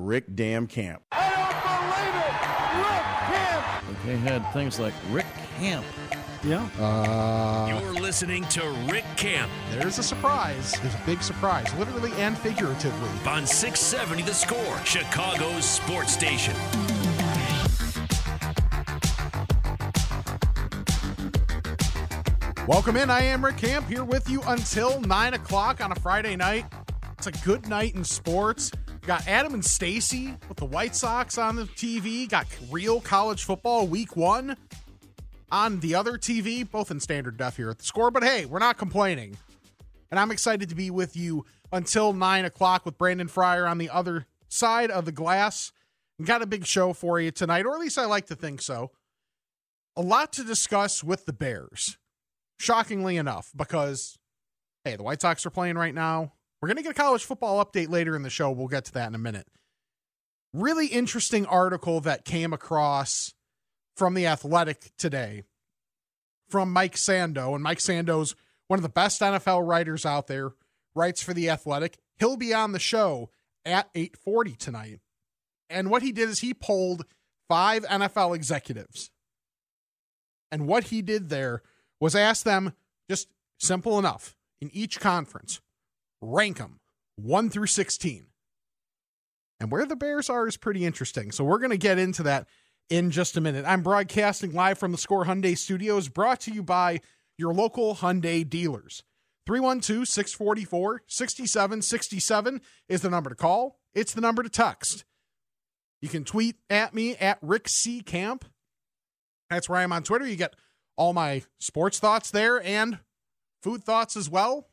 Rick Dam Camp. I don't believe it! Rick Camp! They had things like Rick Camp. Yeah. Uh, You're listening to Rick Camp. There's a surprise. There's a big surprise, literally and figuratively. On 670 The Score, Chicago's sports station. Welcome in. I am Rick Camp here with you until 9 o'clock on a Friday night. It's a good night in sports. Got Adam and Stacy with the White Sox on the TV. Got real college football week one on the other TV, both in standard def here at the score. But hey, we're not complaining. And I'm excited to be with you until 9 o'clock with Brandon Fryer on the other side of the glass. And got a big show for you tonight, or at least I like to think so. A lot to discuss with the Bears, shockingly enough, because, hey, the White Sox are playing right now. We're going to get a college football update later in the show. We'll get to that in a minute. Really interesting article that came across from The Athletic today from Mike Sando. And Mike Sando's one of the best NFL writers out there, writes for The Athletic. He'll be on the show at 840 tonight. And what he did is he polled five NFL executives. And what he did there was ask them just simple enough in each conference rank them 1 through 16. And where the Bears are is pretty interesting. So we're going to get into that in just a minute. I'm broadcasting live from the Score Hyundai Studios, brought to you by your local Hyundai dealers. 312 644 6767 is the number to call. It's the number to text. You can tweet at me at Rick C. Camp. That's where I am on Twitter. You get all my sports thoughts there and food thoughts as well.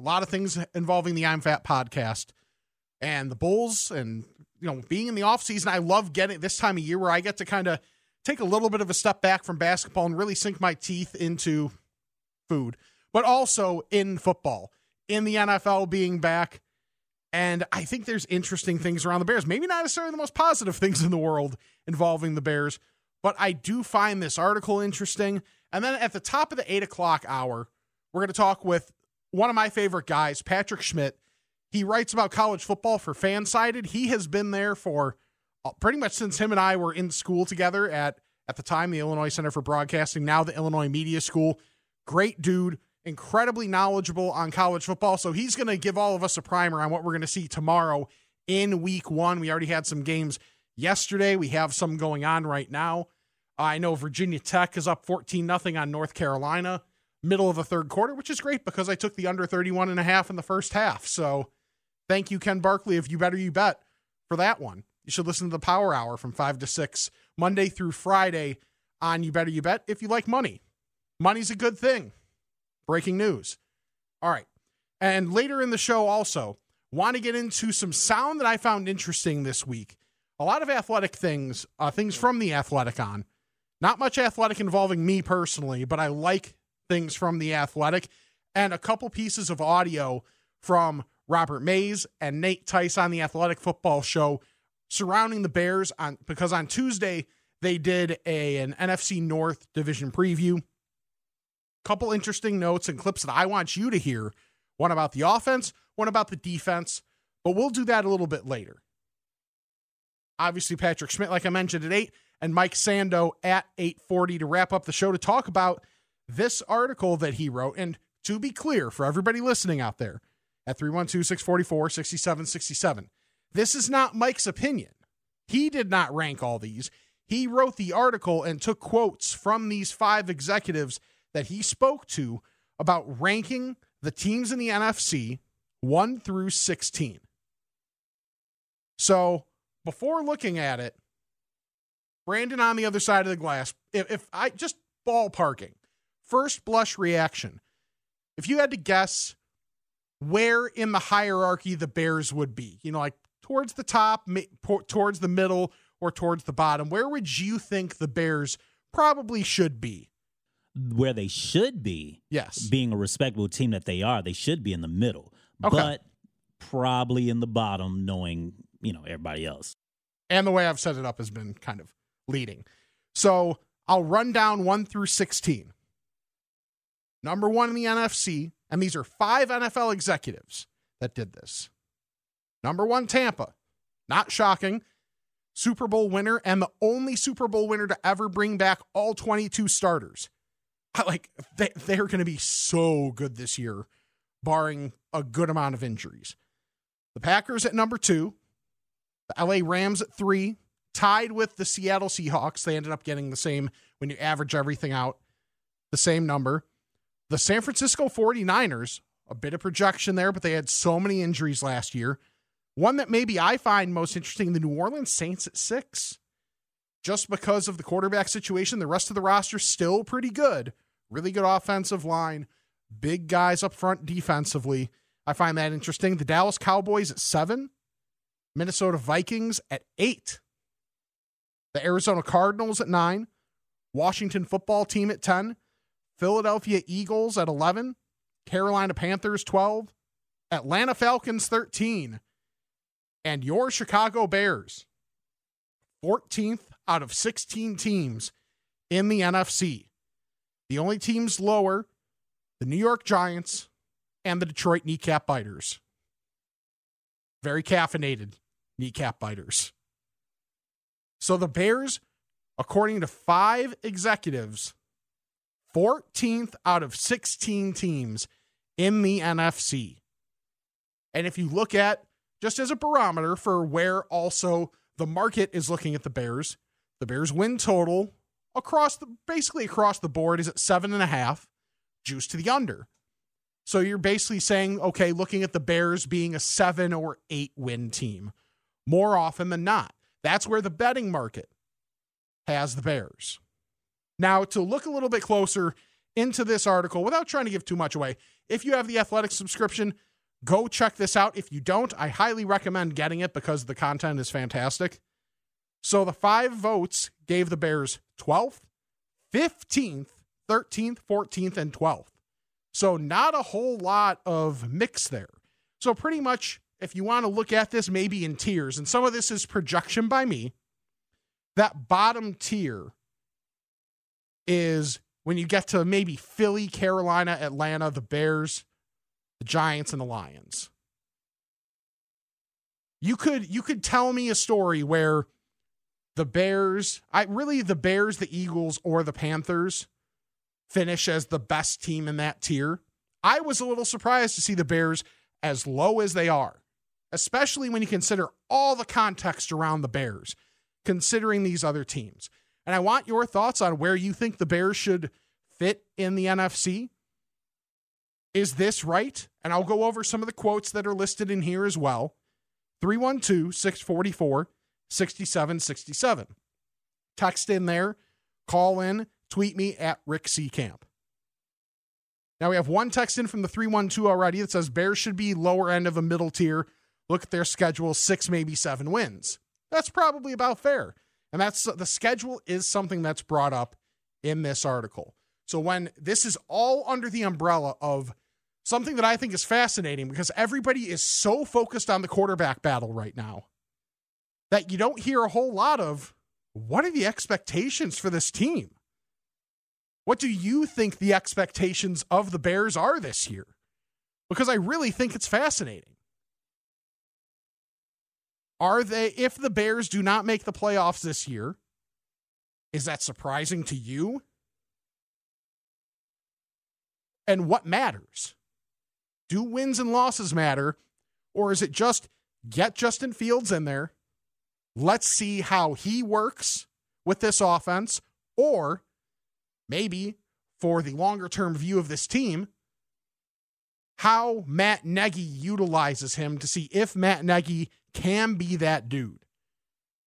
A lot of things involving the I'm Fat podcast and the Bulls and you know being in the offseason. I love getting this time of year where I get to kind of take a little bit of a step back from basketball and really sink my teeth into food, but also in football, in the NFL being back. And I think there's interesting things around the Bears. Maybe not necessarily the most positive things in the world involving the Bears, but I do find this article interesting. And then at the top of the eight o'clock hour, we're going to talk with one of my favorite guys, Patrick Schmidt. He writes about college football for Fansided. He has been there for uh, pretty much since him and I were in school together at at the time the Illinois Center for Broadcasting, now the Illinois Media School. Great dude, incredibly knowledgeable on college football. So he's going to give all of us a primer on what we're going to see tomorrow in week 1. We already had some games yesterday. We have some going on right now. I know Virginia Tech is up 14 nothing on North Carolina middle of the third quarter, which is great because I took the under 31 and a half in the first half. So thank you, Ken Barkley, if you better you bet for that one. You should listen to the Power Hour from 5 to 6, Monday through Friday on You Better You Bet if you like money. Money's a good thing. Breaking news. All right. And later in the show, also, want to get into some sound that I found interesting this week. A lot of athletic things, uh, things from the athletic on. Not much athletic involving me personally, but I like things from the athletic and a couple pieces of audio from Robert Mays and Nate Tice on the Athletic Football Show surrounding the Bears on because on Tuesday they did a an NFC North division preview. Couple interesting notes and clips that I want you to hear. One about the offense, one about the defense, but we'll do that a little bit later. Obviously, Patrick Schmidt, like I mentioned at 8, and Mike Sando at 840 to wrap up the show to talk about this article that he wrote. And to be clear, for everybody listening out there at 312 644 6767, this is not Mike's opinion. He did not rank all these. He wrote the article and took quotes from these five executives that he spoke to about ranking the teams in the NFC 1 through 16. So, before looking at it, Brandon on the other side of the glass, if, if I just ballparking, first blush reaction, if you had to guess where in the hierarchy the Bears would be, you know, like towards the top, towards the middle, or towards the bottom, where would you think the Bears probably should be? Where they should be, yes, being a respectable team that they are, they should be in the middle, okay. but probably in the bottom, knowing you know everybody else. And the way I've set it up has been kind of leading. So I'll run down one through sixteen. Number one in the NFC, and these are five NFL executives that did this. Number one, Tampa. Not shocking. Super Bowl winner and the only Super Bowl winner to ever bring back all 22 starters. I Like they they're going to be so good this year, barring a good amount of injuries. The Packers at number two, the LA Rams at three, tied with the Seattle Seahawks. They ended up getting the same when you average everything out, the same number. The San Francisco 49ers, a bit of projection there, but they had so many injuries last year. One that maybe I find most interesting the New Orleans Saints at six. Just because of the quarterback situation, the rest of the roster still pretty good. Really good offensive line, big guys up front defensively. I find that interesting. The Dallas Cowboys at seven, Minnesota Vikings at eight, the Arizona Cardinals at nine, Washington football team at 10, Philadelphia Eagles at 11, Carolina Panthers 12, Atlanta Falcons 13, and your Chicago Bears, 14th out of 16 teams in the NFC. The only teams lower, the New York Giants and the Detroit Kneecap Biters. Very caffeinated kneecap biters. So the Bears, according to five executives, 14th out of 16 teams in the NFC. And if you look at just as a barometer for where also the market is looking at the Bears. The Bears win total across the basically across the board is at seven and a half, juice to the under. So you're basically saying, okay, looking at the Bears being a seven or eight win team more often than not. That's where the betting market has the Bears. Now, to look a little bit closer into this article without trying to give too much away, if you have the athletic subscription, Go check this out. If you don't, I highly recommend getting it because the content is fantastic. So the five votes gave the Bears 12th, 15th, 13th, 14th, and 12th. So not a whole lot of mix there. So pretty much, if you want to look at this maybe in tiers, and some of this is projection by me, that bottom tier is when you get to maybe Philly, Carolina, Atlanta, the Bears, the Giants and the Lions. You could you could tell me a story where the Bears, I really the Bears, the Eagles or the Panthers finish as the best team in that tier. I was a little surprised to see the Bears as low as they are, especially when you consider all the context around the Bears, considering these other teams. And I want your thoughts on where you think the Bears should fit in the NFC. Is this right? And I'll go over some of the quotes that are listed in here as well. 312 644 6767. Text in there, call in, tweet me at Rick C. Camp. Now we have one text in from the 312 already that says Bears should be lower end of a middle tier. Look at their schedule, six, maybe seven wins. That's probably about fair. And that's the schedule is something that's brought up in this article. So when this is all under the umbrella of something that I think is fascinating because everybody is so focused on the quarterback battle right now that you don't hear a whole lot of what are the expectations for this team? What do you think the expectations of the Bears are this year? Because I really think it's fascinating. Are they, if the Bears do not make the playoffs this year, is that surprising to you? And what matters? Do wins and losses matter? Or is it just get Justin Fields in there, Let's see how he works with this offense, or maybe for the longer term view of this team, how Matt Nagy utilizes him to see if Matt Nagy can be that dude.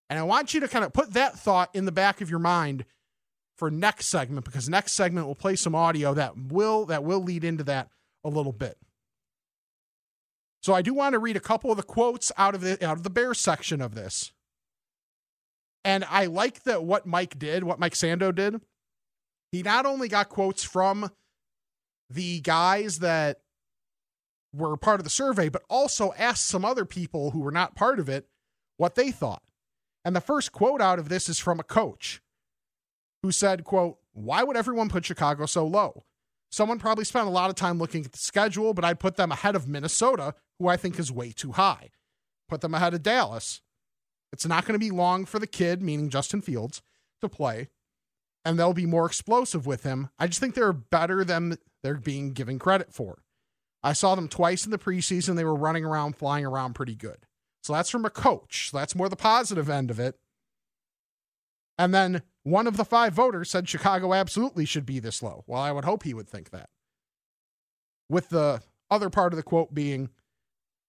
And I want you to kind of put that thought in the back of your mind for next segment because next segment will play some audio that will that will lead into that a little bit. So I do want to read a couple of the quotes out of the out of the bear section of this. And I like that what Mike did, what Mike Sando did. He not only got quotes from the guys that were part of the survey, but also asked some other people who were not part of it what they thought. And the first quote out of this is from a coach who said, quote, why would everyone put Chicago so low? Someone probably spent a lot of time looking at the schedule, but I'd put them ahead of Minnesota, who I think is way too high. Put them ahead of Dallas. It's not going to be long for the kid, meaning Justin Fields, to play, and they'll be more explosive with him. I just think they're better than they're being given credit for. I saw them twice in the preseason. They were running around, flying around pretty good. So that's from a coach. So that's more the positive end of it. And then one of the five voters said Chicago absolutely should be this low. Well, I would hope he would think that. With the other part of the quote being,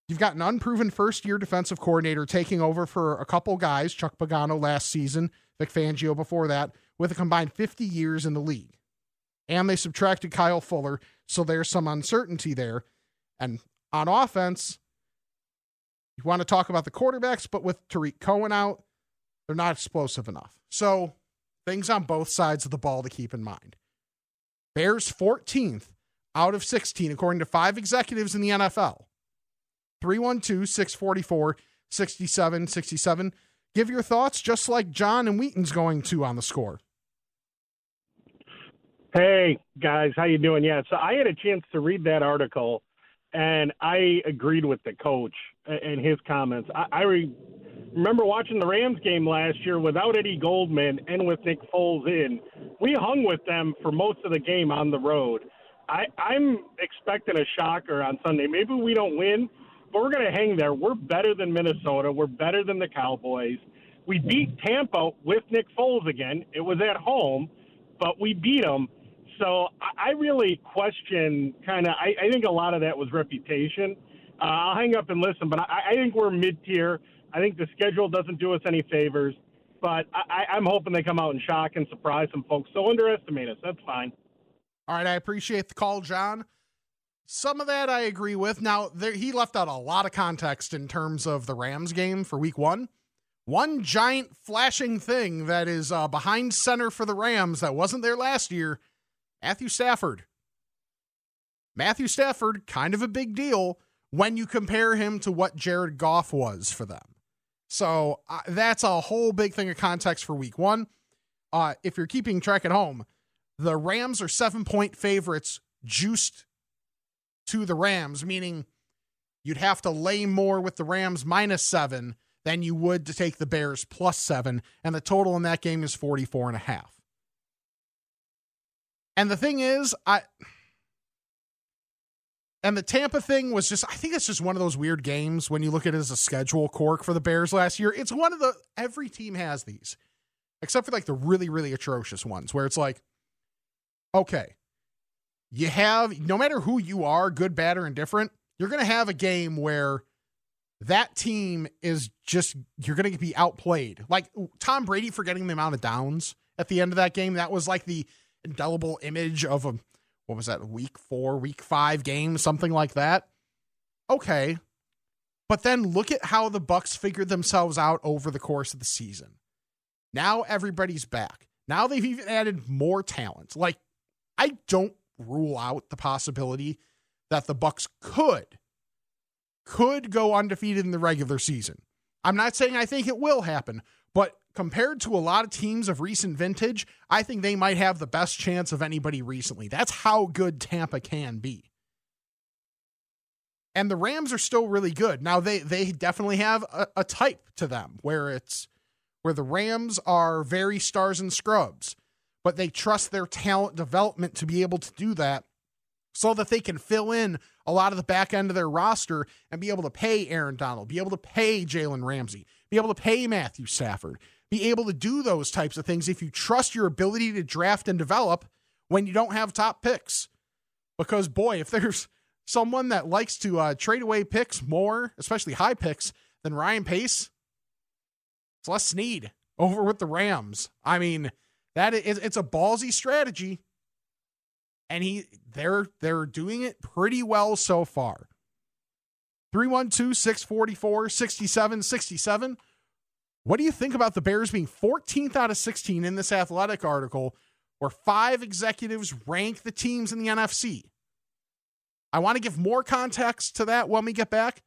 You've got an unproven first year defensive coordinator taking over for a couple guys, Chuck Pagano last season, Vic Fangio before that, with a combined 50 years in the league. And they subtracted Kyle Fuller, so there's some uncertainty there. And on offense, you want to talk about the quarterbacks, but with Tarik Cohen out, they're not explosive enough. So things on both sides of the ball to keep in mind. Bears 14th out of 16, according to five executives in the NFL. 312 644 6767. Give your thoughts just like John and Wheaton's going to on the score. Hey guys, how you doing? Yeah, so I had a chance to read that article, and I agreed with the coach and his comments. I, I re- remember watching the Rams game last year without Eddie Goldman and with Nick Foles in. We hung with them for most of the game on the road. I, I'm expecting a shocker on Sunday. Maybe we don't win, but we're going to hang there. We're better than Minnesota. We're better than the Cowboys. We beat Tampa with Nick Foles again. It was at home, but we beat them. So I really question kind of. I, I think a lot of that was reputation. Uh, I'll hang up and listen, but I, I think we're mid tier. I think the schedule doesn't do us any favors, but I, I'm hoping they come out and shock and surprise some folks. So underestimate us. That's fine. All right, I appreciate the call, John. Some of that I agree with. Now, there, he left out a lot of context in terms of the Rams game for week one. One giant flashing thing that is uh, behind center for the Rams that wasn't there last year Matthew Stafford. Matthew Stafford, kind of a big deal when you compare him to what Jared Goff was for them. So uh, that's a whole big thing of context for week one. Uh, if you're keeping track at home, the Rams are seven point favorites juiced to the Rams, meaning you'd have to lay more with the Rams minus seven than you would to take the Bears plus seven. And the total in that game is 44 and a half. And the thing is, I. And the Tampa thing was just, I think it's just one of those weird games when you look at it as a schedule cork for the Bears last year. It's one of the, every team has these, except for like the really, really atrocious ones where it's like, okay, you have, no matter who you are, good, bad, or indifferent, you're going to have a game where that team is just, you're going to be outplayed. Like Tom Brady forgetting the amount of downs at the end of that game, that was like the indelible image of a what was that week four, week five game, something like that. Okay. But then look at how the Bucs figured themselves out over the course of the season. Now everybody's back. Now they've even added more talent. Like I don't rule out the possibility that the Bucs could could go undefeated in the regular season. I'm not saying I think it will happen, but compared to a lot of teams of recent vintage, I think they might have the best chance of anybody recently. That's how good Tampa can be. And the Rams are still really good. Now they they definitely have a, a type to them where it's where the Rams are very stars and scrubs, but they trust their talent development to be able to do that so that they can fill in a lot of the back end of their roster and be able to pay Aaron Donald, be able to pay Jalen Ramsey, be able to pay Matthew Stafford, be able to do those types of things if you trust your ability to draft and develop when you don't have top picks. Because, boy, if there's someone that likes to uh, trade away picks more, especially high picks, than Ryan Pace, it's Les Snead over with the Rams. I mean, that is it's a ballsy strategy. And he they're they're doing it pretty well so far. 312 644 6767. What do you think about the Bears being 14th out of 16 in this athletic article where five executives rank the teams in the NFC? I want to give more context to that when we get back.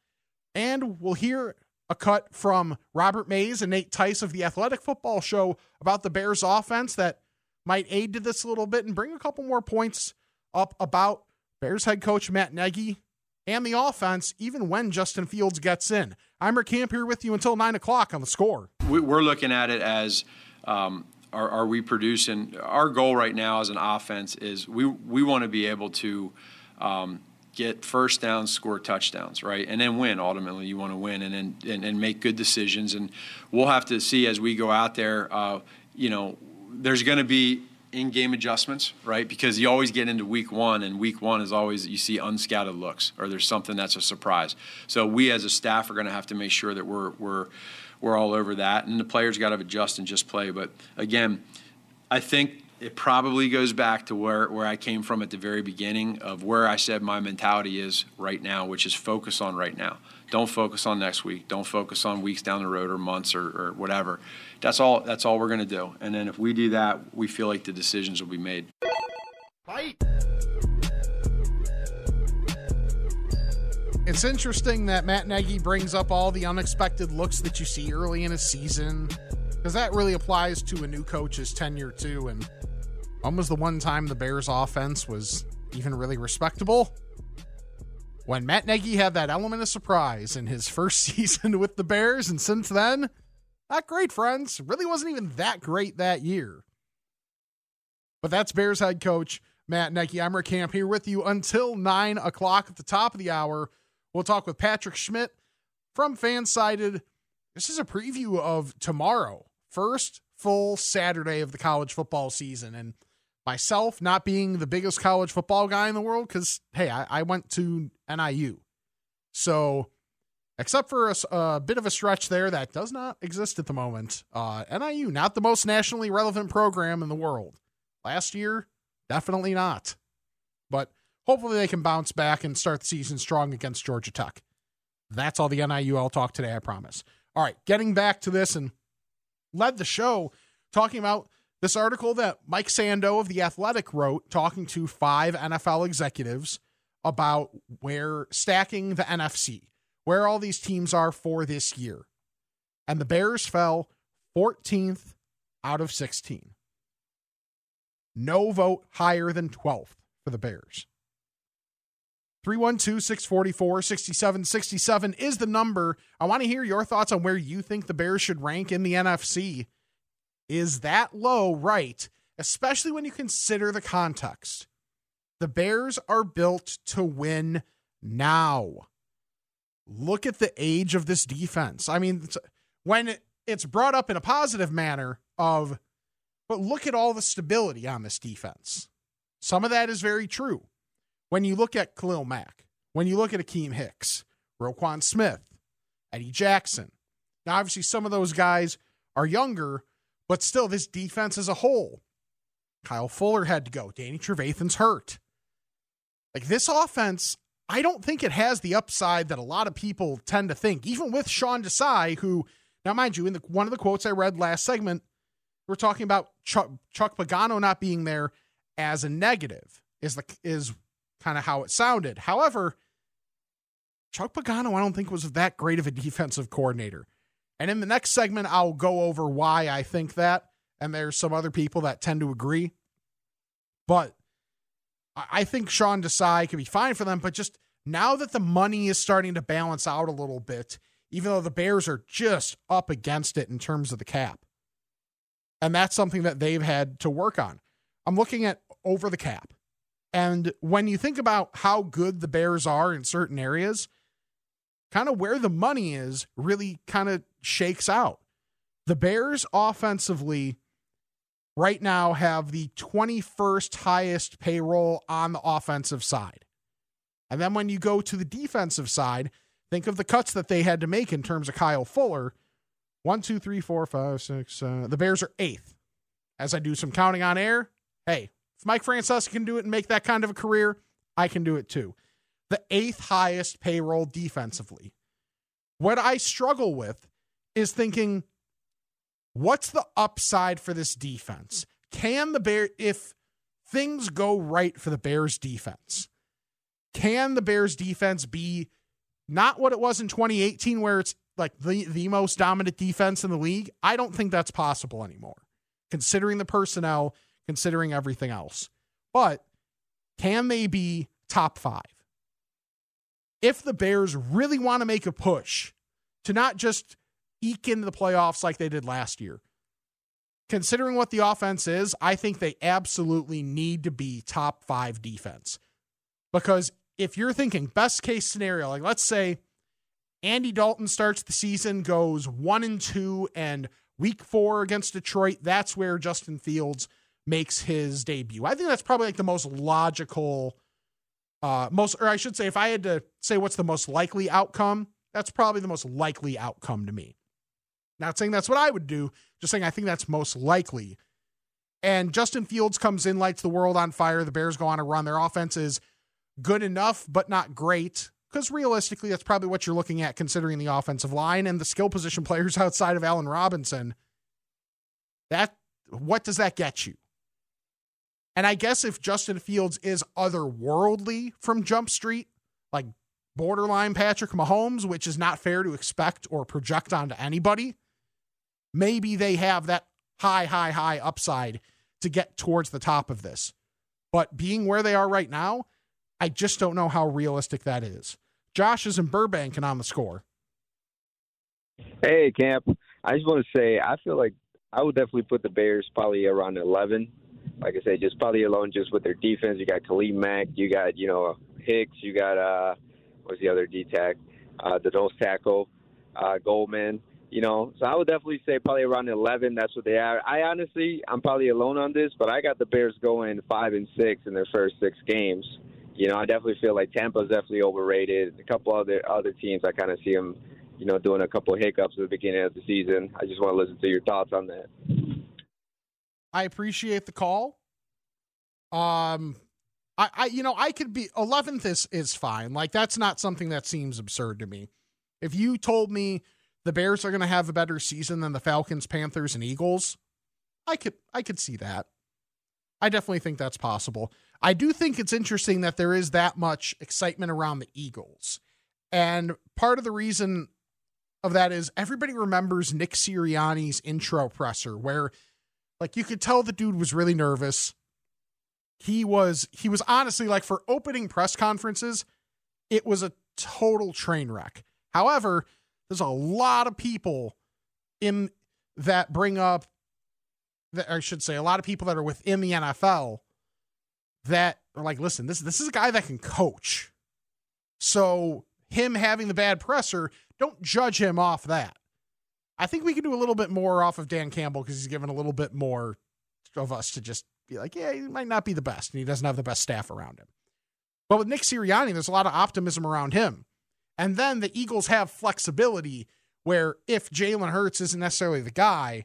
And we'll hear a cut from Robert Mays and Nate Tice of the Athletic Football Show about the Bears offense that might aid to this a little bit and bring a couple more points up about Bears head coach Matt Nagy and the offense, even when Justin Fields gets in. I'm Rick Camp here with you until 9 o'clock on the score. We're looking at it as um, are, are, we producing? Our goal right now as an offense is we, we want to be able to um, get first downs, score touchdowns, right? And then win. Ultimately, you want to win and then and, and, make good decisions. And we'll have to see as we go out there. Uh, you know, there's going to be in-game adjustments, right? Because you always get into week one, and week one is always you see unscouted looks, or there's something that's a surprise. So we as a staff are going to have to make sure that we're we're we're all over that, and the players got to adjust and just play. But again, I think it probably goes back to where, where I came from at the very beginning of where I said my mentality is right now, which is focus on right now. Don't focus on next week. Don't focus on weeks down the road or months or, or whatever. That's all. That's all we're going to do. And then if we do that, we feel like the decisions will be made. Fight. It's interesting that Matt Nagy brings up all the unexpected looks that you see early in a season because that really applies to a new coach's tenure too. And when was the one time the Bears offense was even really respectable? When Matt Nagy had that element of surprise in his first season with the Bears, and since then, not great, friends. Really wasn't even that great that year. But that's Bears head coach Matt Nagy. I'm Rick Camp here with you until 9 o'clock at the top of the hour. We'll talk with Patrick Schmidt from Fansided. This is a preview of tomorrow, first full Saturday of the college football season. And myself not being the biggest college football guy in the world because hey I, I, went to niu so except for a, a, bit of a stretch there that does not exist at the moment uh, niu not the most nationally relevant program in the world. Last year definitely not. But hopefully they can bounce back and start the season strong against georgia tech. That's all the niu i'll talk today i promise. All right getting back to this and led the show talking about this article that Mike Sando of The Athletic wrote, talking to five NFL executives about where stacking the NFC, where all these teams are for this year. And the Bears fell 14th out of 16. No vote higher than 12th for the Bears. 312 644 6767 is the number. I want to hear your thoughts on where you think the Bears should rank in the NFC is that low right, especially when you consider the context. The Bears are built to win now. Look at the age of this defense. I mean, when it's brought up in a positive manner of, but look at all the stability on this defense. Some of that is very true. When you look at Khalil Mack, when you look at Akiem Hicks, Roquan Smith, Eddie Jackson, now obviously some of those guys are younger, but still, this defense as a whole, Kyle Fuller had to go. Danny Trevathan's hurt. Like this offense, I don't think it has the upside that a lot of people tend to think, even with Sean Desai, who, now mind you, in the, one of the quotes I read last segment, we're talking about Chuck, Chuck Pagano not being there as a negative, is the is kind of how it sounded. However, Chuck Pagano, I don't think was that great of a defensive coordinator. And in the next segment, I'll go over why I think that. And there's some other people that tend to agree. But I think Sean Desai could be fine for them. But just now that the money is starting to balance out a little bit, even though the Bears are just up against it in terms of the cap. And that's something that they've had to work on. I'm looking at over the cap. And when you think about how good the Bears are in certain areas, kind of where the money is really kind of shakes out. The Bears offensively right now have the 21st highest payroll on the offensive side. And then when you go to the defensive side, think of the cuts that they had to make in terms of Kyle Fuller. One, two, three, four, five, six. The Bears are eighth. As I do some counting on air, hey, if Mike Francesa can do it and make that kind of a career, I can do it too. The eighth highest payroll defensively. What I struggle with is thinking, what's the upside for this defense? Can the Bear, if things go right for the Bears defense, can the Bears defense be not what it was in 2018, where it's like the, the most dominant defense in the league? I don't think that's possible anymore, considering the personnel, considering everything else. But can they be top five? If the Bears really want to make a push to not just eke into the playoffs like they did last year, considering what the offense is, I think they absolutely need to be top five defense. Because if you're thinking best case scenario, like let's say Andy Dalton starts the season, goes one and two, and week four against Detroit, that's where Justin Fields makes his debut. I think that's probably like the most logical, uh, most, or I should say, if I had to say what's the most likely outcome, that's probably the most likely outcome to me. Not saying that's what I would do, just saying I think that's most likely. And Justin Fields comes in, lights the world on fire. The Bears go on a run. Their offense is good enough, but not great. Because realistically, that's probably what you're looking at considering the offensive line and the skill position players outside of Allen Robinson. That what does that get you? And I guess if Justin Fields is otherworldly from Jump Street, like borderline Patrick Mahomes, which is not fair to expect or project onto anybody, maybe they have that high, high, high upside to get towards the top of this. But being where they are right now, I just don't know how realistic that is. Josh is in Burbank and on the score. Hey, Camp. I just want to say I feel like I would definitely put the Bears probably around 11. Like I said, just probably alone just with their defense. You got Khalil Mack, you got, you know, Hicks, you got, uh, what's the other D tack? Uh, the nose tackle, uh, Goldman. You know, so I would definitely say probably around 11. That's what they are. I honestly, I'm probably alone on this, but I got the Bears going five and six in their first six games you know, I definitely feel like Tampa's definitely overrated. A couple other other teams, I kind of see them, you know, doing a couple of hiccups at the beginning of the season. I just want to listen to your thoughts on that. I appreciate the call. Um, I, I, you know, I could be 11th is is fine. Like that's not something that seems absurd to me. If you told me the Bears are going to have a better season than the Falcons, Panthers, and Eagles, I could I could see that. I definitely think that's possible. I do think it's interesting that there is that much excitement around the Eagles. And part of the reason of that is everybody remembers Nick Sirianni's intro presser where like you could tell the dude was really nervous. He was he was honestly like for opening press conferences, it was a total train wreck. However, there's a lot of people in that bring up that I should say a lot of people that are within the NFL that are like, listen, this this is a guy that can coach. So him having the bad presser, don't judge him off that. I think we can do a little bit more off of Dan Campbell because he's given a little bit more of us to just be like, yeah, he might not be the best, and he doesn't have the best staff around him. But with Nick Sirianni, there's a lot of optimism around him. And then the Eagles have flexibility where if Jalen Hurts isn't necessarily the guy,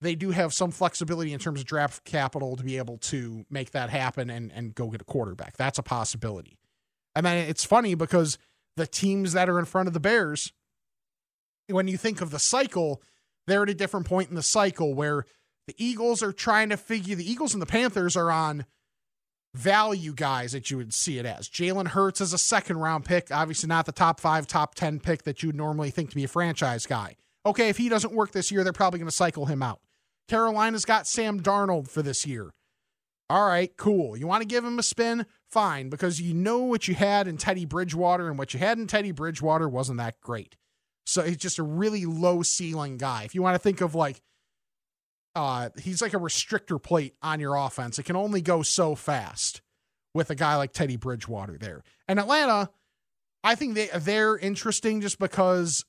they do have some flexibility in terms of draft capital to be able to make that happen and, and go get a quarterback. That's a possibility. And then it's funny because the teams that are in front of the Bears, when you think of the cycle, they're at a different point in the cycle where the Eagles are trying to figure the Eagles and the Panthers are on value guys that you would see it as. Jalen Hurts is a second round pick, obviously not the top five, top 10 pick that you would normally think to be a franchise guy. Okay, if he doesn't work this year, they're probably going to cycle him out. Carolina's got Sam Darnold for this year. All right, cool. You want to give him a spin? Fine, because you know what you had in Teddy Bridgewater, and what you had in Teddy Bridgewater wasn't that great. So he's just a really low ceiling guy. If you want to think of like, uh, he's like a restrictor plate on your offense. It can only go so fast with a guy like Teddy Bridgewater there. And Atlanta, I think they they're interesting just because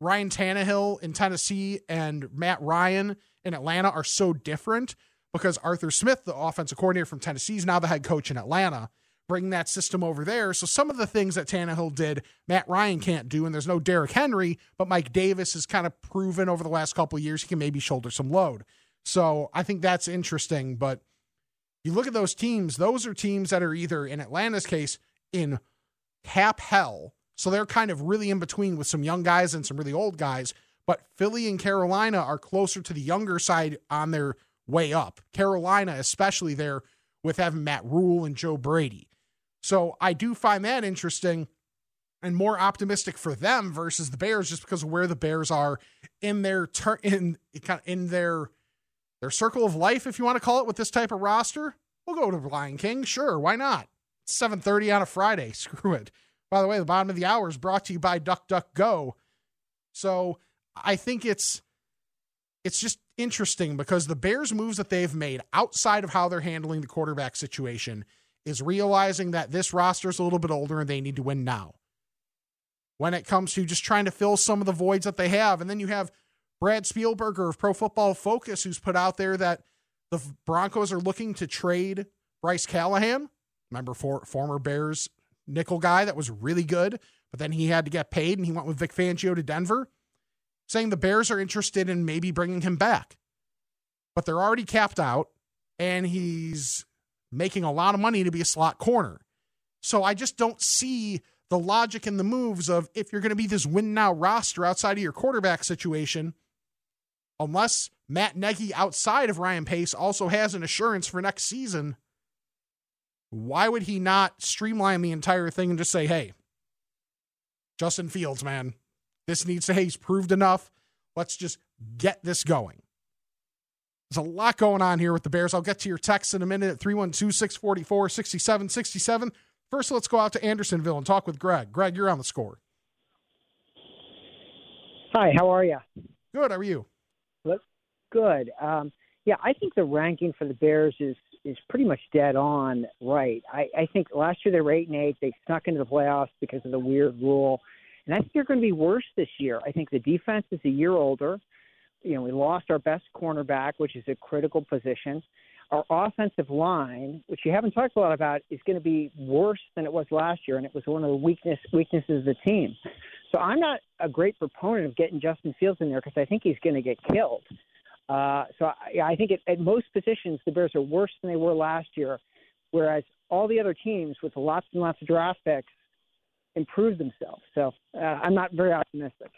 Ryan Tannehill in Tennessee and Matt Ryan in Atlanta are so different because Arthur Smith, the offensive coordinator from Tennessee, is now the head coach in Atlanta, bringing that system over there. So some of the things that Tannehill did, Matt Ryan can't do, and there's no Derrick Henry, but Mike Davis has kind of proven over the last couple years he can maybe shoulder some load. So I think that's interesting. But you look at those teams, those are teams that are either, in Atlanta's case, in cap hell. So they're kind of really in between with some young guys and some really old guys. But Philly and Carolina are closer to the younger side on their way up. Carolina, especially there with having Matt Rhule and Joe Brady. So I do find that interesting and more optimistic for them versus the Bears just because of where the Bears are in their turn in in their their circle of life, if you want to call it, with this type of roster. We'll go to Lion King, sure, why not? It's 7:30 on a Friday. Screw it. By the way, the bottom of the hour is brought to you by DuckDuckGo. So I think it's it's just interesting because the Bears' moves that they've made outside of how they're handling the quarterback situation is realizing that this roster is a little bit older and they need to win now. When it comes to just trying to fill some of the voids that they have, and then you have Brad Spielberger of Pro Football Focus, who's put out there that the Broncos are looking to trade Bryce Callahan, remember for, former Bears nickel guy that was really good, but then he had to get paid and he went with Vic Fangio to Denver saying the Bears are interested in maybe bringing him back. But they're already capped out, and he's making a lot of money to be a slot corner. So I just don't see the logic in the moves of if you're going to be this win now roster outside of your quarterback situation, unless Matt Nagy outside of Ryan Pace also has an assurance for next season, why would he not streamline the entire thing and just say, hey, Justin Fields, man, this needs to, hey, he's proved enough. Let's just get this going. There's a lot going on here with the Bears. I'll get to your text in a minute at 312 644 6767. First, let's go out to Andersonville and talk with Greg. Greg, you're on the score. Hi, how are you? Good. How are you? Good. Um, yeah, I think the ranking for the Bears is is pretty much dead on right. I, I think last year they were eight and eight. They snuck into the playoffs because of the weird rule. And I think they're going to be worse this year. I think the defense is a year older. You know, we lost our best cornerback, which is a critical position. Our offensive line, which you haven't talked a lot about, is going to be worse than it was last year, and it was one of the weakness weaknesses of the team. So I'm not a great proponent of getting Justin Fields in there because I think he's going to get killed. Uh, so I, I think it, at most positions the Bears are worse than they were last year, whereas all the other teams with lots and lots of draft picks improve themselves. So uh, I'm not very optimistic.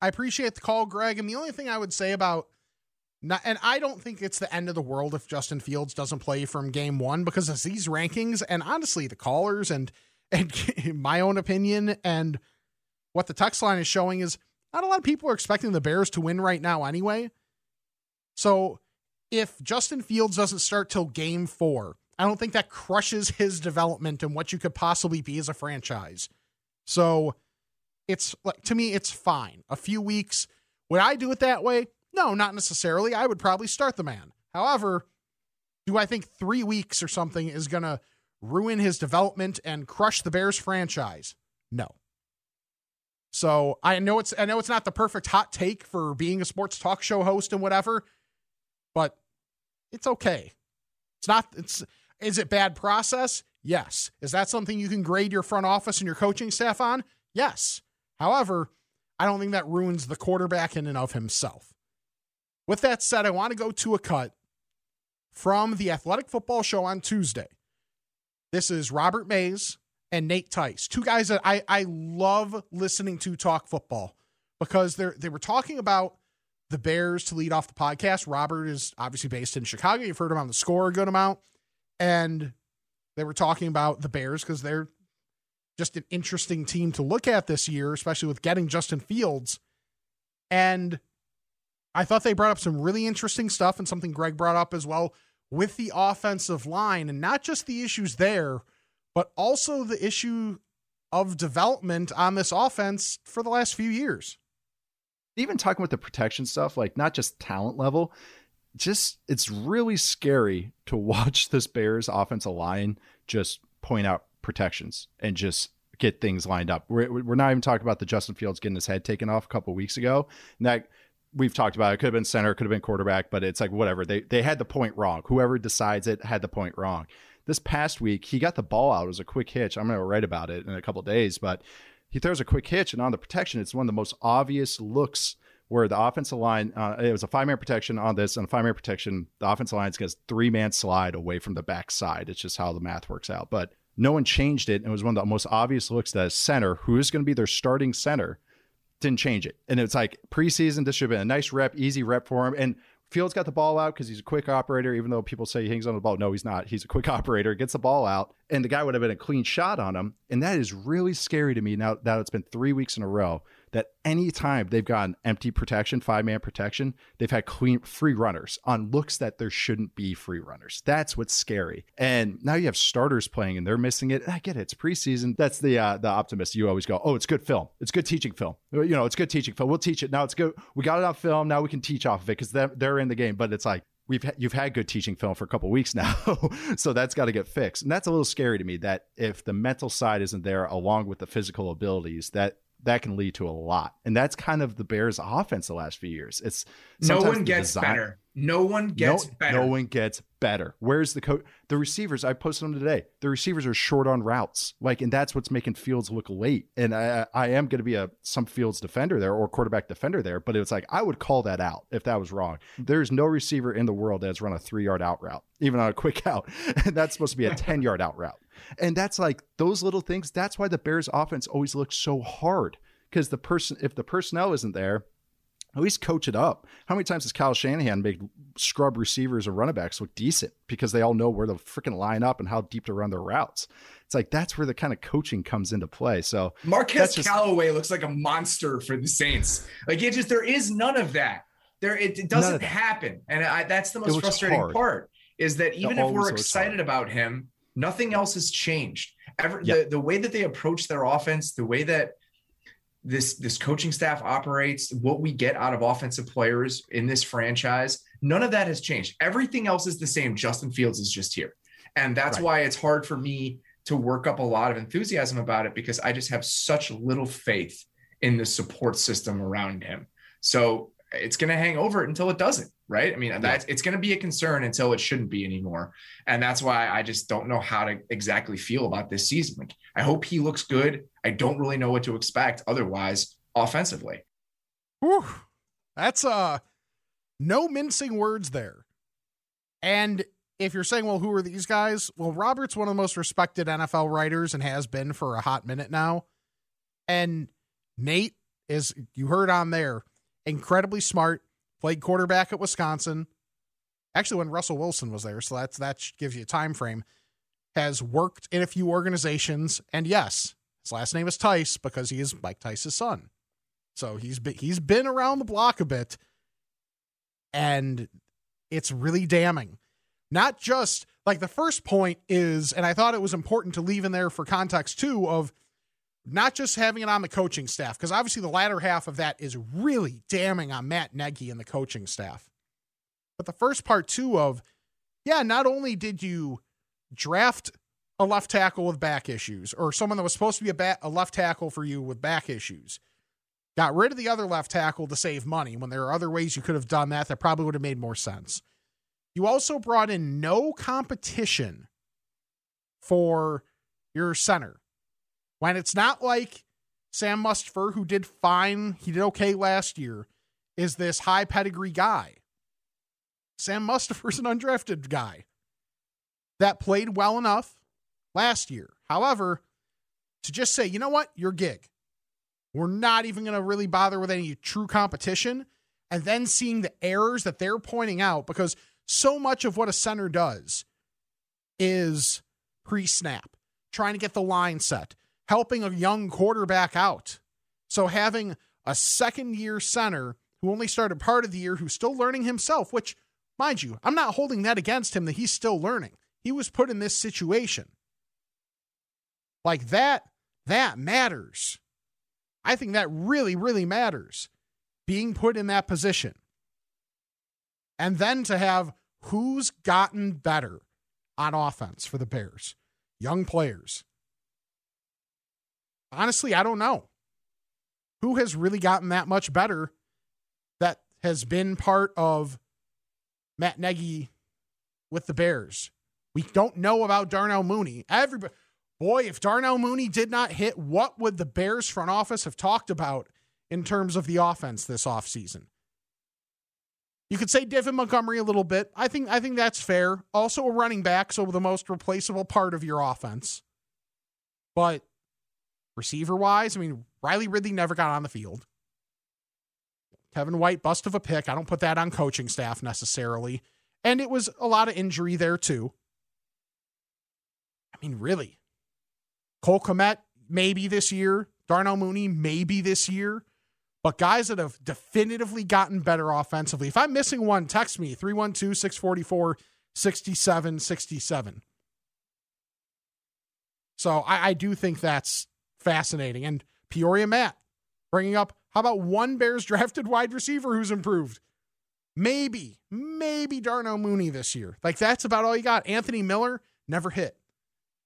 I appreciate the call, Greg. And the only thing I would say about not, and I don't think it's the end of the world if Justin Fields doesn't play from game one because of these rankings and honestly the callers and and my own opinion and what the text line is showing is not a lot of people are expecting the Bears to win right now anyway. So if Justin Fields doesn't start till game four, I don't think that crushes his development and what you could possibly be as a franchise. So it's like to me, it's fine. A few weeks. Would I do it that way? No, not necessarily. I would probably start the man. However, do I think three weeks or something is to ruin his development and crush the Bears franchise? No. So I know it's I know it's not the perfect hot take for being a sports talk show host and whatever, but it's okay. It's not it's is it bad process? Yes. Is that something you can grade your front office and your coaching staff on? Yes. However, I don't think that ruins the quarterback in and of himself. With that said, I want to go to a cut from the Athletic Football Show on Tuesday. This is Robert Mays and Nate Tice, two guys that I, I love listening to talk football because they they were talking about the Bears to lead off the podcast. Robert is obviously based in Chicago. You've heard him on the score a good amount. And they were talking about the Bears because they're just an interesting team to look at this year, especially with getting Justin Fields. And I thought they brought up some really interesting stuff and something Greg brought up as well with the offensive line and not just the issues there, but also the issue of development on this offense for the last few years. Even talking with the protection stuff, like not just talent level, just it's really scary to watch this Bears offensive line just point out protections and just get things lined up. We're, we're not even talking about the Justin Fields getting his head taken off a couple weeks ago. And that we've talked about it could have been center, it could have been quarterback, but it's like whatever. They they had the point wrong. Whoever decides it had the point wrong. This past week, he got the ball out. It was a quick hitch. I'm going to write about it in a couple days, but he throws a quick hitch, and on the protection, it's one of the most obvious looks where the offensive line, uh, it was a five man protection on this, and a five man protection, the offensive line gets three man slide away from the back side. It's just how the math works out. But no one changed it. And it was one of the most obvious looks that a center, who is going to be their starting center, didn't change it. And it's like preseason, this should have been a nice rep, easy rep for him. And Fields got the ball out because he's a quick operator, even though people say he hangs on the ball. No, he's not. He's a quick operator, gets the ball out, and the guy would have been a clean shot on him. And that is really scary to me now that it's been three weeks in a row that anytime they've gotten empty protection, five man protection, they've had clean free runners on looks that there shouldn't be free runners. That's what's scary. And now you have starters playing and they're missing it. I get it. It's preseason. That's the uh, the optimist. You always go, oh, it's good film. It's good teaching film. You know, it's good teaching film. We'll teach it now. It's good. We got it on film. Now we can teach off of it because they're, they're in the game. But it's like we've ha- you've had good teaching film for a couple weeks now, so that's got to get fixed. And that's a little scary to me. That if the mental side isn't there along with the physical abilities, that that can lead to a lot. And that's kind of the Bears' offense the last few years. It's no one gets design, better. No one gets no, better. No one gets better. Where's the coach? The receivers, I posted them today. The receivers are short on routes. Like, and that's what's making Fields look late. And I, I am going to be a some Fields defender there or quarterback defender there, but it's like I would call that out if that was wrong. There's no receiver in the world that's run a three yard out route, even on a quick out. And that's supposed to be a 10 yard out route. And that's like those little things. That's why the Bears offense always looks so hard because the person, if the personnel isn't there, at least coach it up. How many times has Kyle Shanahan made scrub receivers or running backs look decent because they all know where to freaking line up and how deep to run their routes? It's like that's where the kind of coaching comes into play. So Marquez just, Callaway looks like a monster for the Saints. Like it just there is none of that. There it, it doesn't happen, and I, that's the most frustrating hard. part. Is that even if we're excited about him, nothing else has changed. Ever yep. the, the way that they approach their offense, the way that this this coaching staff operates, what we get out of offensive players in this franchise, none of that has changed. Everything else is the same. Justin Fields is just here. And that's right. why it's hard for me to work up a lot of enthusiasm about it because I just have such little faith in the support system around him. So it's going to hang over it until it doesn't, right? I mean, yeah. that's it's going to be a concern until it shouldn't be anymore, and that's why I just don't know how to exactly feel about this season. Like, I hope he looks good. I don't really know what to expect otherwise offensively. Whew. That's uh no mincing words there. And if you're saying, well, who are these guys? Well, Robert's one of the most respected NFL writers and has been for a hot minute now. And Nate is, you heard on there, incredibly smart, played quarterback at Wisconsin. Actually, when Russell Wilson was there, so that's that gives you a time frame. Has worked in a few organizations, and yes, his last name is Tice because he is Mike Tice's son. So he's been, he's been around the block a bit, and it's really damning. Not just like the first point is, and I thought it was important to leave in there for context too of not just having it on the coaching staff, because obviously the latter half of that is really damning on Matt Nagy and the coaching staff. But the first part, too, of yeah, not only did you draft a left tackle with back issues or someone that was supposed to be a, a left tackle for you with back issues, got rid of the other left tackle to save money when there are other ways you could have done that that probably would have made more sense. You also brought in no competition for your center when it's not like Sam Mustipher, who did fine, he did okay last year, is this high pedigree guy. Sam Mustipher's an undrafted guy that played well enough last year. However, to just say, you know what, your gig, we're not even going to really bother with any true competition, and then seeing the errors that they're pointing out, because so much of what a center does is pre snap, trying to get the line set, helping a young quarterback out. So having a second year center who only started part of the year who's still learning himself, which, mind you, I'm not holding that against him that he's still learning. He was put in this situation. Like that, that matters. I think that really, really matters. Being put in that position. And then to have who's gotten better on offense for the Bears, young players. Honestly, I don't know. Who has really gotten that much better that has been part of Matt Nagy with the Bears? We don't know about Darnell Mooney. Everybody, boy, if Darnell Mooney did not hit, what would the Bears front office have talked about in terms of the offense this offseason? You could say David Montgomery a little bit. I think I think that's fair. Also a running back, so the most replaceable part of your offense. But receiver wise, I mean, Riley Ridley never got on the field. Kevin White, bust of a pick. I don't put that on coaching staff necessarily. And it was a lot of injury there too. I mean, really. Cole Kmet, maybe this year. Darnell Mooney, maybe this year but guys that have definitively gotten better offensively. If I'm missing one, text me 312 644 6767. So I, I, do think that's fascinating. And Peoria Matt bringing up how about one Bears drafted wide receiver who's improved? Maybe, maybe Darnell Mooney this year. Like that's about all you got. Anthony Miller never hit.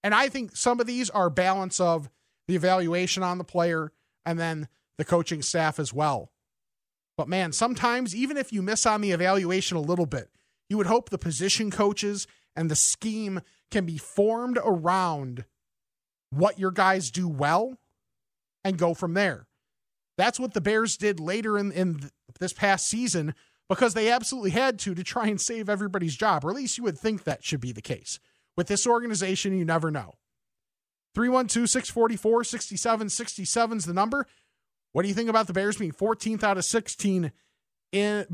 And I think some of these are balance of the evaluation on the player and then the coaching staff as well. But man, sometimes even if you miss on the evaluation a little bit, you would hope the position coaches and the scheme can be formed around what your guys do well and go from there. That's what the Bears did later in, in this past season because they absolutely had to to try and save everybody's job, or at least you would think that should be the case. With this organization, you never know. 312 644 6767 is the number. What do you think about the Bears being 14th out of 16 in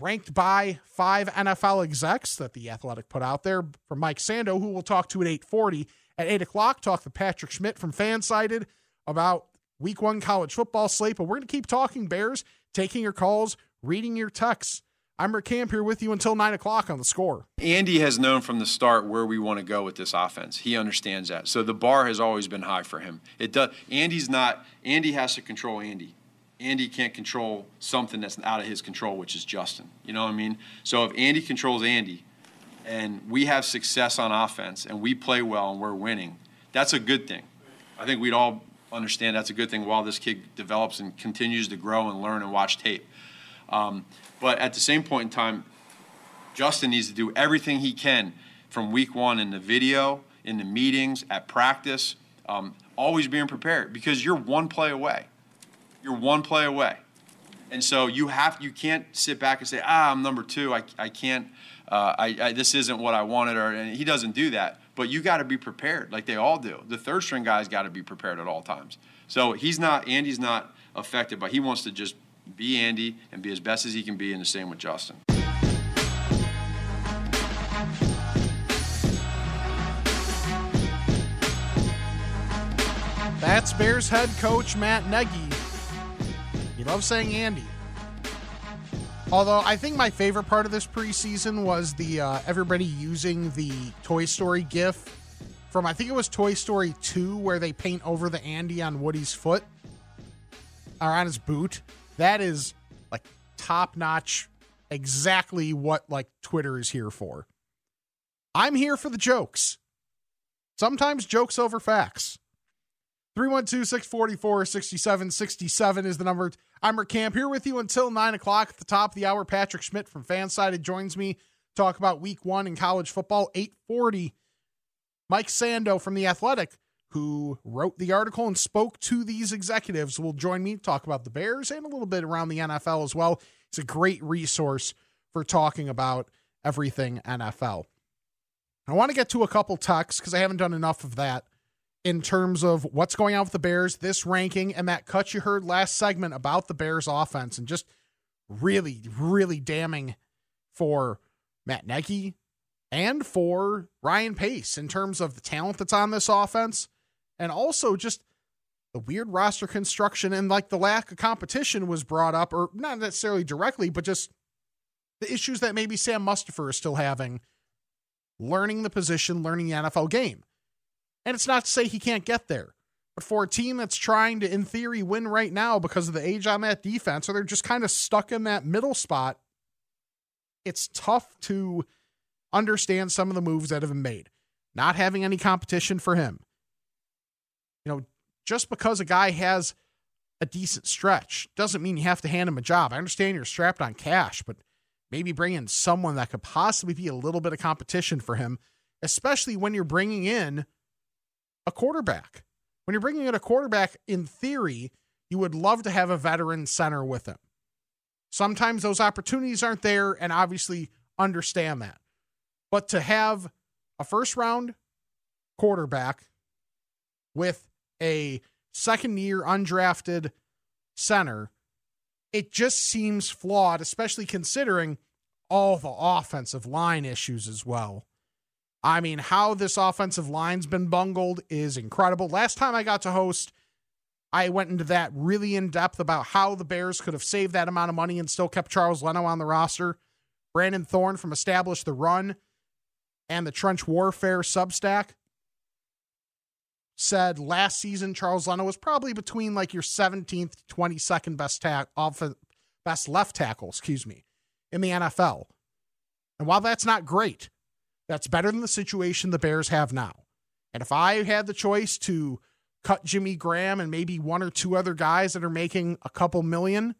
ranked by five NFL execs that the Athletic put out there from Mike Sando, who we'll talk to at 8:40. At 8 o'clock, talk to Patrick Schmidt from Fansided about Week One college football slate. But we're going to keep talking Bears, taking your calls, reading your texts. I'm Rick Camp here with you until 9 o'clock on the score. Andy has known from the start where we want to go with this offense. He understands that. So the bar has always been high for him. It does Andy's not Andy has to control Andy. Andy can't control something that's out of his control, which is Justin. You know what I mean? So if Andy controls Andy and we have success on offense and we play well and we're winning, that's a good thing. I think we'd all understand that's a good thing while this kid develops and continues to grow and learn and watch tape. Um, but at the same point in time, Justin needs to do everything he can from week one in the video, in the meetings, at practice, um, always being prepared because you're one play away. You're one play away. And so you have you can't sit back and say, ah, I'm number two. I, I can't. Uh, I, I, this isn't what I wanted. Or and he doesn't do that. But you got to be prepared, like they all do. The third string guys got to be prepared at all times. So he's not. Andy's not affected, but he wants to just be Andy and be as best as he can be, and the same with Justin. That's Bears head coach Matt Nagy. He loves saying Andy. Although I think my favorite part of this preseason was the uh, everybody using the Toy Story GIF from I think it was Toy Story 2 where they paint over the Andy on Woody's foot or on his boot that is like top notch, exactly what like Twitter is here for. I'm here for the jokes. Sometimes jokes over facts. 312 644 6767 is the number. I'm Rick Camp here with you until 9 o'clock at the top of the hour. Patrick Schmidt from Fansided joins me. Talk about week one in college football. 840. Mike Sando from The Athletic who wrote the article and spoke to these executives, will join me to talk about the Bears and a little bit around the NFL as well. It's a great resource for talking about everything NFL. I want to get to a couple texts because I haven't done enough of that in terms of what's going on with the Bears, this ranking, and that cut you heard last segment about the Bears offense, and just really, really damning for Matt Nagy and for Ryan Pace in terms of the talent that's on this offense and also just the weird roster construction and like the lack of competition was brought up, or not necessarily directly, but just the issues that maybe Sam Mustipher is still having learning the position, learning the NFL game. And it's not to say he can't get there, but for a team that's trying to, in theory, win right now because of the age on that defense, or they're just kind of stuck in that middle spot, it's tough to understand some of the moves that have been made. Not having any competition for him, you know, just because a guy has a decent stretch doesn't mean you have to hand him a job. I understand you're strapped on cash, but maybe bring in someone that could possibly be a little bit of competition for him, especially when you're bringing in a quarterback. When you're bringing in a quarterback, in theory, you would love to have a veteran center with him. Sometimes those opportunities aren't there, and obviously understand that. But to have a first round quarterback with a second year undrafted center, it just seems flawed, especially considering all the offensive line issues as well. I mean, how this offensive line's been bungled is incredible. Last time I got to host, I went into that really in depth about how the Bears could have saved that amount of money and still kept Charles Leno on the roster. Brandon Thorn from Establish the Run and the Trench Warfare Substack said last season Charles Leno was probably between like your 17th, 22nd best tack off best left tackle, excuse me, in the NFL. And while that's not great, that's better than the situation the Bears have now. And if I had the choice to cut Jimmy Graham and maybe one or two other guys that are making a couple million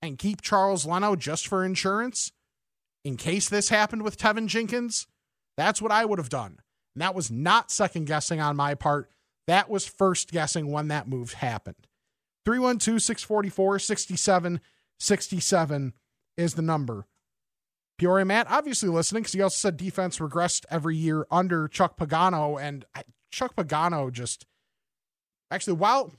and keep Charles Leno just for insurance in case this happened with Teven Jenkins, that's what I would have done. And that was not second guessing on my part. That was first guessing when that move happened. 312 644 6767 is the number. Peoria Matt, obviously listening because he also said defense regressed every year under Chuck Pagano. And Chuck Pagano just actually, while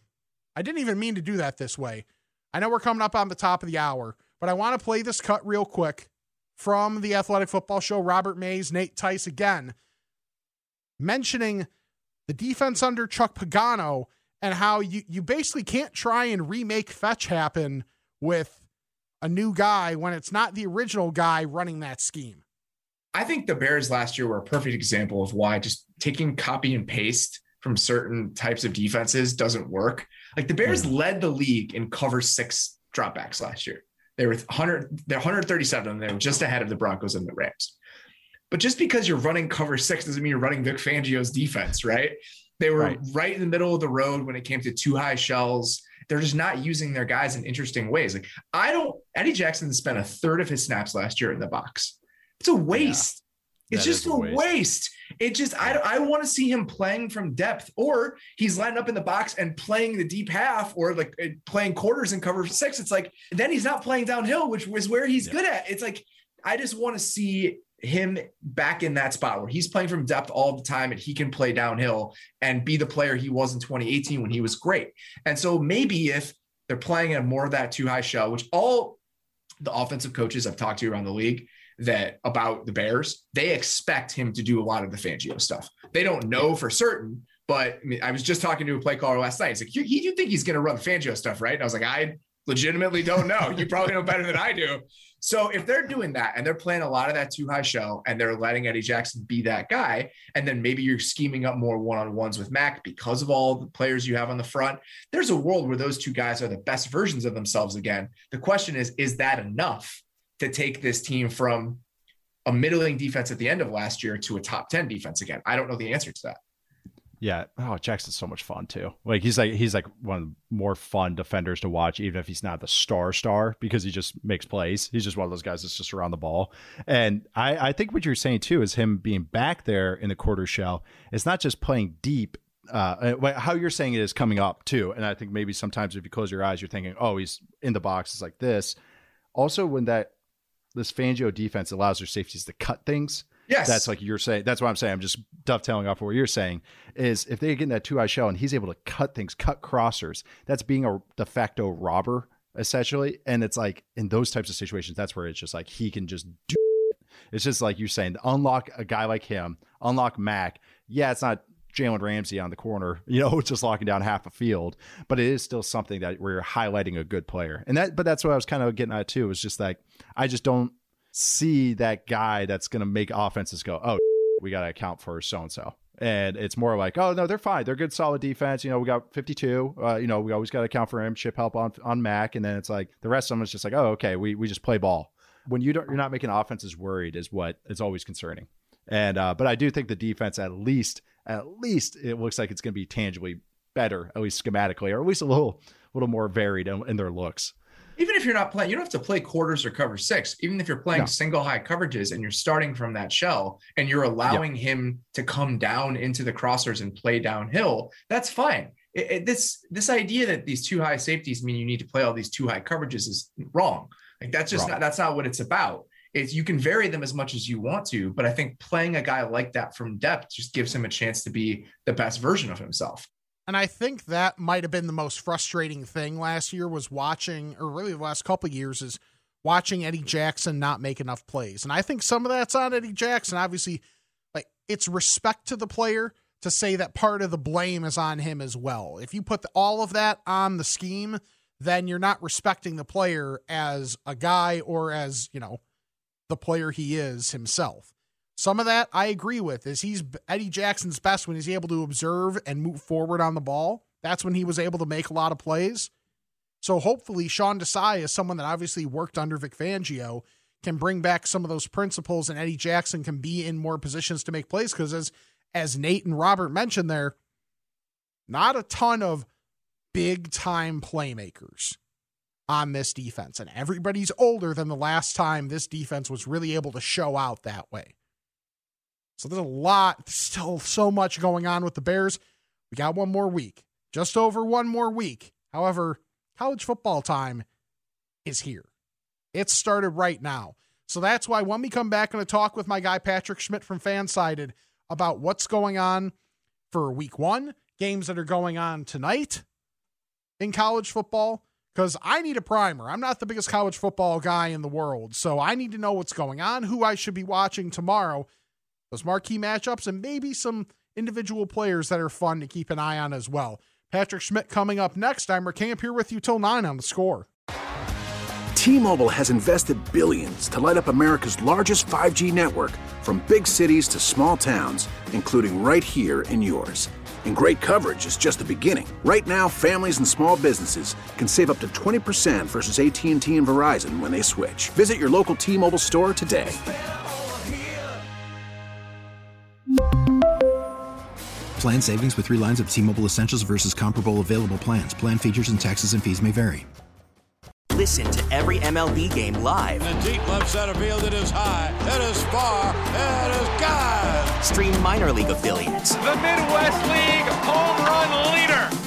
I didn't even mean to do that this way, I know we're coming up on the top of the hour, but I want to play this cut real quick from the Athletic Football Show. Robert Mays, Nate Tice again, mentioning the defense under Chuck Pagano and how you, you basically can't try and remake fetch happen with a new guy when it's not the original guy running that scheme. I think the Bears last year were a perfect example of why just taking copy and paste from certain types of defenses doesn't work. Like the Bears mm led the league in cover six dropbacks last year. They were 100, they're 137. They were just ahead of the Broncos and the Rams. But just because you're running cover six doesn't mean you're running Vic Fangio's defense, right? They were right. right in the middle of the road when it came to two high shells. They're just not using their guys in interesting ways. Like I don't. Eddie Jackson spent a third of his snaps last year in the box. It's a waste. Yeah, it's just a waste. waste. It just I I want to see him playing from depth, or he's lining up in the box and playing the deep half, or like uh, playing quarters and cover six. It's like then he's not playing downhill, which was where he's yeah. good at. It's like I just want to see him back in that spot where he's playing from depth all the time and he can play downhill and be the player he was in 2018 when he was great. And so maybe if they're playing at more of that two high shell, which all the offensive coaches I've talked to around the league that about the Bears, they expect him to do a lot of the Fangio stuff. They don't know for certain, but I, mean, I was just talking to a play caller last night. He's like, you, you think he's going to run Fangio stuff, right? And I was like, I legitimately don't know. You probably know better than I do. So if they're doing that and they're playing a lot of that two high show and they're letting Eddie Jackson be that guy, and then maybe you're scheming up more one on ones with Mack because of all the players you have on the front, there's a world where those two guys are the best versions of themselves again. The question is, is that enough to take this team from a middling defense at the end of last year to a top 10 defense again? I don't know the answer to that. Yeah. Oh, Jackson's so much fun too. Like he's like he's like one of the more fun defenders to watch, even if he's not the star star, because he just makes plays. He's just one of those guys that's just around the ball. And I, I think what you're saying too is him being back there in the quarter shell. It's not just playing deep. Uh, how you're saying it is coming up too. And I think maybe sometimes if you close your eyes, you're thinking, oh, he's in the box. It's like this. Also, when that this Fangio defense allows their safeties to cut things Yes. That's like you're saying. That's what I'm saying. I'm just dovetailing off of what you're saying is if they get in that two eye shell and he's able to cut things, cut crossers, that's being a de facto robber essentially. And it's like in those types of situations, that's where it's just like he can just do it. It's just like you're saying, unlock a guy like him, unlock Mack. Yeah, it's not Jalen Ramsey on the corner, you know, just locking down half a field, but it is still something that we're highlighting a good player. And that, but that's what I was kind of getting at too. Is just like I just don't see that guy that's going to make offenses go, oh, we got to account for so and so. And it's more like, oh no, they're fine. They're good, solid defense. You know, we got 52. Uh, you know, we always got to account for him. Chip help on on Mack, and then it's like the rest of them is just like, oh, okay, we we just play ball. When you don't, you're not making offenses worried is what is always concerning. And uh, but I do think the defense, at least, at least, it looks like it's going to be tangibly better, at least schematically, or at least a little little more varied in, in their looks. Even if you're not playing, you don't have to play quarters or cover six. Even if you're playing no. single high coverages and you're starting from that shell and you're allowing yeah. him to come down into the crossers and play downhill, that's fine. It, it, this this idea that these two high safeties mean you need to play all these two high coverages is wrong. Like that's just wrong. not that's not what it's about. It's you can vary them as much as you want to, but I think playing a guy like that from depth just gives him a chance to be the best version of himself. And I think that might have been the most frustrating thing last year was watching, or really the last couple years, is watching Eddie Jackson not make enough plays. And I think some of that's on Eddie Jackson. Obviously, like it's respect to the player to say that part of the blame is on him as well. If you put the, all of that on the scheme, then you're not respecting the player as a guy or as, you know, the player he is himself. Some of that I agree with is he's Eddie Jackson's best when he's able to observe and move forward on the ball. That's when he was able to make a lot of plays. So hopefully Sean Desai is someone that obviously worked under Vic Fangio can bring back some of those principles and Eddie Jackson can be in more positions to make plays because as as Nate and Robert mentioned there, not a ton of big time playmakers on this defense. And everybody's older than the last time this defense was really able to show out that way. So there's a lot, still so much going on with the Bears. We got one more week, just over one more week. However, college football time is here. It started right now. So that's why when we come back, I'm going to talk with my guy Patrick Schmidt from Fansided about what's going on for week one, games that are going on tonight in college football, because I need a primer. I'm not the biggest college football guy in the world, so I need to know what's going on, who I should be watching tomorrow those marquee matchups, and maybe some individual players that are fun to keep an eye on as well. Patrick Schmidt coming up next. I'm Camp here with you till 9 on the score. T Mobile has invested billions to light up America's largest 5G network from big cities to small towns, including right here in yours. And great coverage is just the beginning. Right now, families and small businesses can save up to 20% versus AT&T and Verizon when they switch. Visit your local T-Mobile store today. Plan savings with three lines of T Mobile Essentials versus comparable available plans. Plan features and taxes and fees may vary. Listen to every MLB game live. In the deep left center field, it is high, it is far, it is God. Stream minor league affiliates. The Midwest League home run leader.